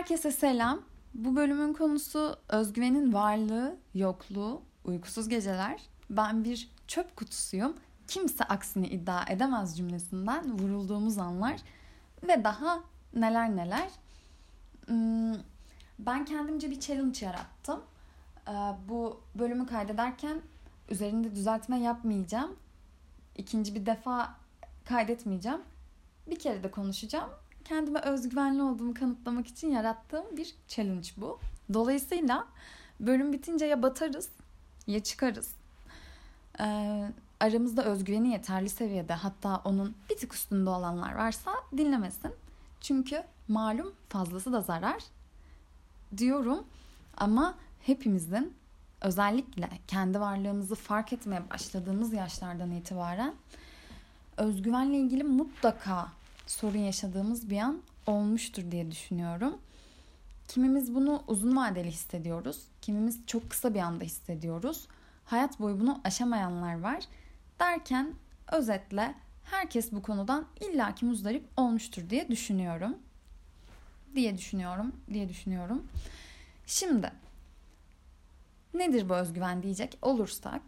Herkese selam. Bu bölümün konusu özgüvenin varlığı, yokluğu, uykusuz geceler. Ben bir çöp kutusuyum. Kimse aksini iddia edemez cümlesinden vurulduğumuz anlar ve daha neler neler. Hmm, ben kendimce bir challenge yarattım. Ee, bu bölümü kaydederken üzerinde düzeltme yapmayacağım. İkinci bir defa kaydetmeyeceğim. Bir kere de konuşacağım kendime özgüvenli olduğumu kanıtlamak için yarattığım bir challenge bu. Dolayısıyla bölüm bitince ya batarız ya çıkarız. Ee, aramızda özgüveni yeterli seviyede hatta onun bir tık üstünde olanlar varsa dinlemesin. Çünkü malum fazlası da zarar diyorum ama hepimizin özellikle kendi varlığımızı fark etmeye başladığımız yaşlardan itibaren özgüvenle ilgili mutlaka sorun yaşadığımız bir an olmuştur diye düşünüyorum. Kimimiz bunu uzun vadeli hissediyoruz. Kimimiz çok kısa bir anda hissediyoruz. Hayat boyu bunu aşamayanlar var. Derken özetle herkes bu konudan illaki muzdarip olmuştur diye düşünüyorum. Diye düşünüyorum, diye düşünüyorum. Şimdi nedir bu özgüven diyecek olursak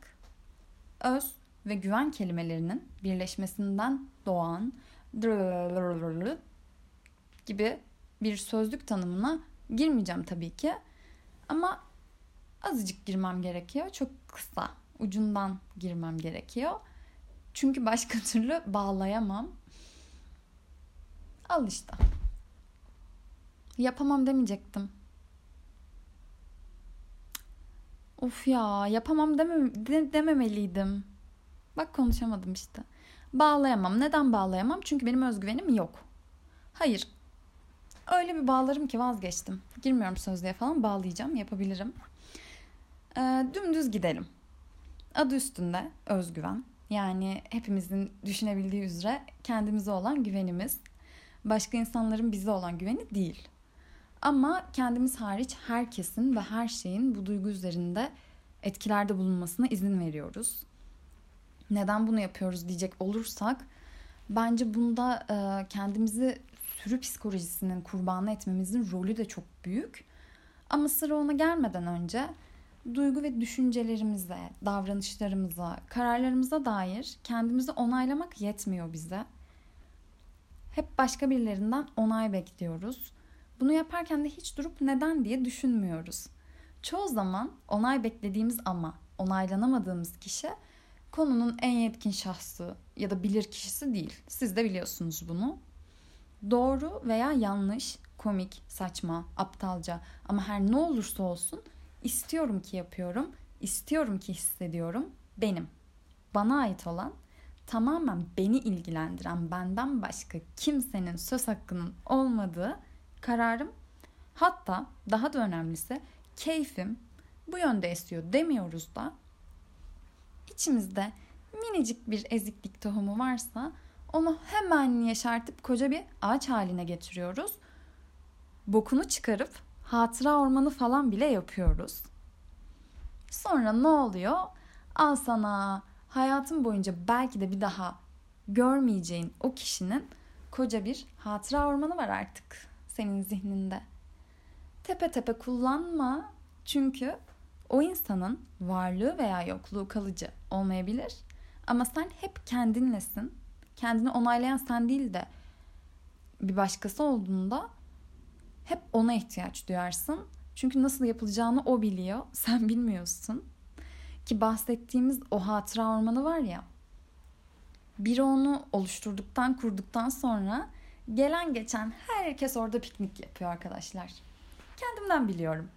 öz ve güven kelimelerinin birleşmesinden doğan gibi bir sözlük tanımına girmeyeceğim tabii ki. Ama azıcık girmem gerekiyor. Çok kısa ucundan girmem gerekiyor. Çünkü başka türlü bağlayamam. Al işte. Yapamam demeyecektim. Of ya yapamam deme, de, dememeliydim. Bak konuşamadım işte. Bağlayamam. Neden bağlayamam? Çünkü benim özgüvenim yok. Hayır. Öyle bir bağlarım ki vazgeçtim. Girmiyorum sözlüğe falan bağlayacağım. Yapabilirim. Ee, dümdüz gidelim. Adı üstünde özgüven. Yani hepimizin düşünebildiği üzere kendimize olan güvenimiz. Başka insanların bize olan güveni değil. Ama kendimiz hariç herkesin ve her şeyin bu duygu üzerinde etkilerde bulunmasına izin veriyoruz neden bunu yapıyoruz diyecek olursak bence bunda e, kendimizi sürü psikolojisinin kurbanı etmemizin rolü de çok büyük. Ama sıra ona gelmeden önce duygu ve düşüncelerimize, davranışlarımıza, kararlarımıza dair kendimizi onaylamak yetmiyor bize. Hep başka birilerinden onay bekliyoruz. Bunu yaparken de hiç durup neden diye düşünmüyoruz. Çoğu zaman onay beklediğimiz ama onaylanamadığımız kişi konunun en yetkin şahsı ya da bilir kişisi değil. Siz de biliyorsunuz bunu. Doğru veya yanlış, komik, saçma, aptalca ama her ne olursa olsun istiyorum ki yapıyorum, istiyorum ki hissediyorum benim. Bana ait olan tamamen beni ilgilendiren benden başka kimsenin söz hakkının olmadığı kararım hatta daha da önemlisi keyfim bu yönde esiyor demiyoruz da içimizde minicik bir eziklik tohumu varsa onu hemen yaşartıp koca bir ağaç haline getiriyoruz. Bokunu çıkarıp hatıra ormanı falan bile yapıyoruz. Sonra ne oluyor? Al sana hayatın boyunca belki de bir daha görmeyeceğin o kişinin koca bir hatıra ormanı var artık senin zihninde. Tepe tepe kullanma çünkü o insanın varlığı veya yokluğu kalıcı olmayabilir. Ama sen hep kendinlesin. Kendini onaylayan sen değil de bir başkası olduğunda hep ona ihtiyaç duyarsın. Çünkü nasıl yapılacağını o biliyor. Sen bilmiyorsun. Ki bahsettiğimiz o hatıra ormanı var ya. Biri onu oluşturduktan, kurduktan sonra gelen geçen herkes orada piknik yapıyor arkadaşlar. Kendimden biliyorum.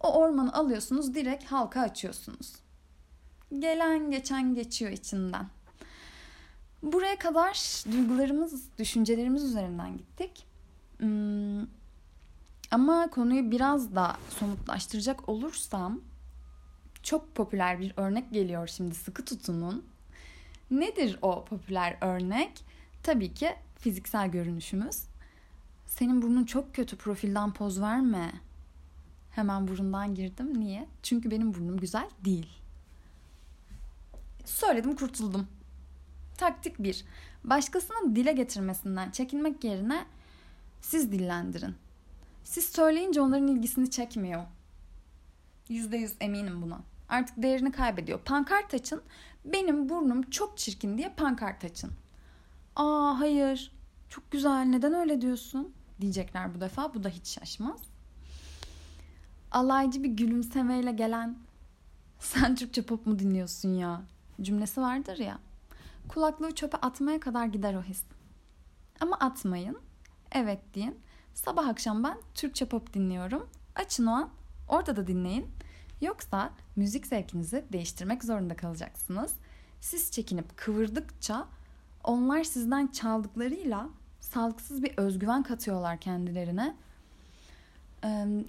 O ormanı alıyorsunuz direkt halka açıyorsunuz. Gelen geçen geçiyor içinden. Buraya kadar duygularımız, düşüncelerimiz üzerinden gittik. Hmm, ama konuyu biraz da somutlaştıracak olursam çok popüler bir örnek geliyor şimdi sıkı tutunun. Nedir o popüler örnek? Tabii ki fiziksel görünüşümüz. Senin burnun çok kötü profilden poz verme Hemen burundan girdim. Niye? Çünkü benim burnum güzel değil. Söyledim kurtuldum. Taktik 1. Başkasının dile getirmesinden çekinmek yerine siz dillendirin. Siz söyleyince onların ilgisini çekmiyor. Yüzde yüz eminim buna. Artık değerini kaybediyor. Pankart açın. Benim burnum çok çirkin diye pankart açın. Aa hayır. Çok güzel. Neden öyle diyorsun? Diyecekler bu defa. Bu da hiç şaşmaz. Alaycı bir gülümsemeyle gelen sen Türkçe pop mu dinliyorsun ya cümlesi vardır ya. Kulaklığı çöpe atmaya kadar gider o his. Ama atmayın. Evet deyin. Sabah akşam ben Türkçe pop dinliyorum. Açın o an. Orada da dinleyin. Yoksa müzik zevkinizi değiştirmek zorunda kalacaksınız. Siz çekinip kıvırdıkça onlar sizden çaldıklarıyla sağlıksız bir özgüven katıyorlar kendilerine.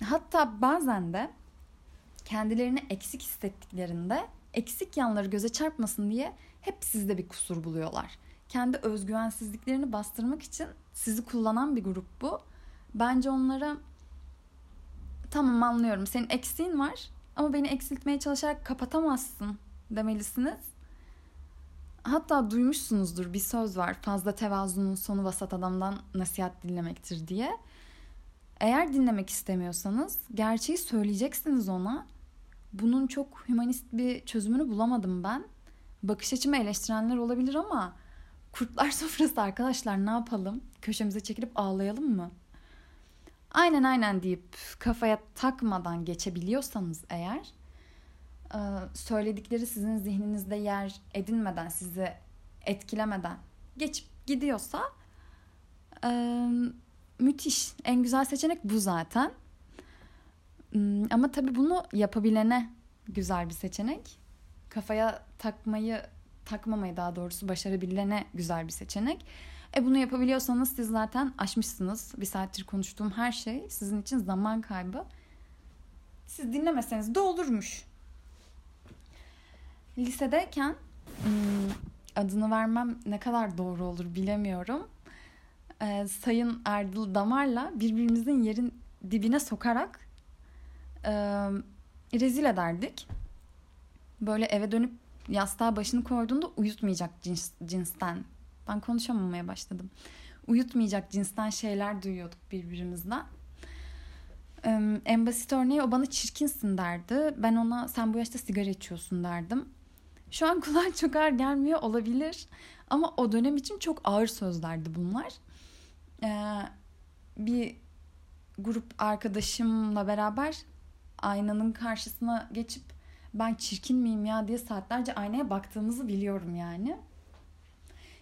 Hatta bazen de kendilerini eksik hissettiklerinde eksik yanları göze çarpmasın diye hep sizde bir kusur buluyorlar. Kendi özgüvensizliklerini bastırmak için sizi kullanan bir grup bu. Bence onlara tamam anlıyorum senin eksiğin var ama beni eksiltmeye çalışarak kapatamazsın demelisiniz. Hatta duymuşsunuzdur bir söz var fazla tevazunun sonu vasat adamdan nasihat dinlemektir diye. Eğer dinlemek istemiyorsanız gerçeği söyleyeceksiniz ona. Bunun çok hümanist bir çözümünü bulamadım ben. Bakış açımı eleştirenler olabilir ama kurtlar sofrası arkadaşlar ne yapalım? Köşemize çekilip ağlayalım mı? Aynen aynen deyip kafaya takmadan geçebiliyorsanız eğer e, söyledikleri sizin zihninizde yer edinmeden sizi etkilemeden geçip gidiyorsa e, müthiş. En güzel seçenek bu zaten. Hmm, ama tabii bunu yapabilene güzel bir seçenek. Kafaya takmayı, takmamayı daha doğrusu başarabilene güzel bir seçenek. E bunu yapabiliyorsanız siz zaten aşmışsınız. Bir saattir konuştuğum her şey sizin için zaman kaybı. Siz dinlemeseniz de olurmuş. Lisedeyken hmm, adını vermem ne kadar doğru olur bilemiyorum e, Sayın Erdal Damar'la birbirimizin yerin dibine sokarak e, rezil ederdik. Böyle eve dönüp yastığa başını koyduğunda uyutmayacak cins, cinsten. Ben konuşamamaya başladım. Uyutmayacak cinsten şeyler duyuyorduk birbirimizden. Ee, en basit örneği o bana çirkinsin derdi. Ben ona sen bu yaşta sigara içiyorsun derdim. Şu an kulağa çok ağır gelmiyor olabilir. Ama o dönem için çok ağır sözlerdi bunlar e, bir grup arkadaşımla beraber aynanın karşısına geçip ben çirkin miyim ya diye saatlerce aynaya baktığımızı biliyorum yani.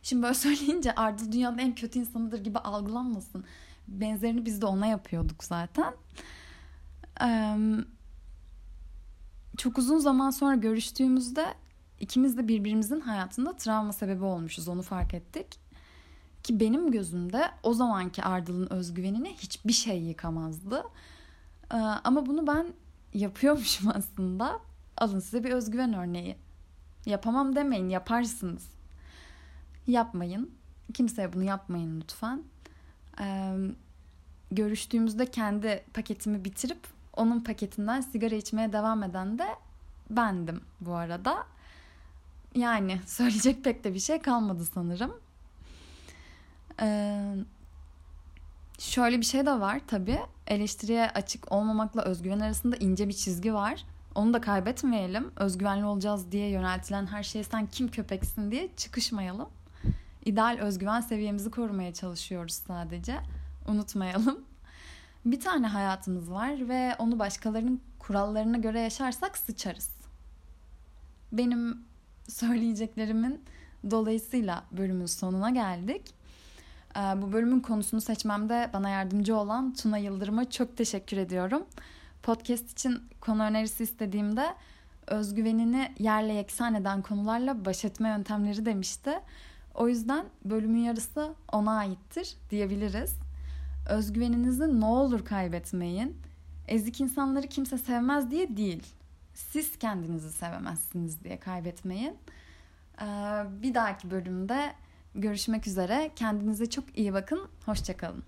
Şimdi böyle söyleyince Arda dünyanın en kötü insanıdır gibi algılanmasın. Benzerini biz de ona yapıyorduk zaten. Çok uzun zaman sonra görüştüğümüzde ikimiz de birbirimizin hayatında travma sebebi olmuşuz onu fark ettik. Ki benim gözümde o zamanki Ardıl'ın özgüvenini hiçbir şey yıkamazdı. Ama bunu ben yapıyormuşum aslında. Alın size bir özgüven örneği. Yapamam demeyin, yaparsınız. Yapmayın. Kimseye bunu yapmayın lütfen. Ee, görüştüğümüzde kendi paketimi bitirip onun paketinden sigara içmeye devam eden de bendim bu arada. Yani söyleyecek pek de bir şey kalmadı sanırım. Ee, şöyle bir şey de var tabii. Eleştiriye açık olmamakla özgüven arasında ince bir çizgi var. Onu da kaybetmeyelim. Özgüvenli olacağız diye yöneltilen her şeye sen kim köpeksin diye çıkışmayalım. İdeal özgüven seviyemizi korumaya çalışıyoruz sadece. Unutmayalım. Bir tane hayatımız var ve onu başkalarının kurallarına göre yaşarsak sıçarız. Benim söyleyeceklerimin dolayısıyla bölümün sonuna geldik. Ee, bu bölümün konusunu seçmemde bana yardımcı olan Tuna Yıldırım'a çok teşekkür ediyorum. Podcast için konu önerisi istediğimde özgüvenini yerle yeksan eden konularla baş etme yöntemleri demişti. O yüzden bölümün yarısı ona aittir diyebiliriz. Özgüveninizi ne olur kaybetmeyin. Ezik insanları kimse sevmez diye değil. Siz kendinizi sevemezsiniz diye kaybetmeyin. Ee, bir dahaki bölümde Görüşmek üzere. Kendinize çok iyi bakın. Hoşçakalın.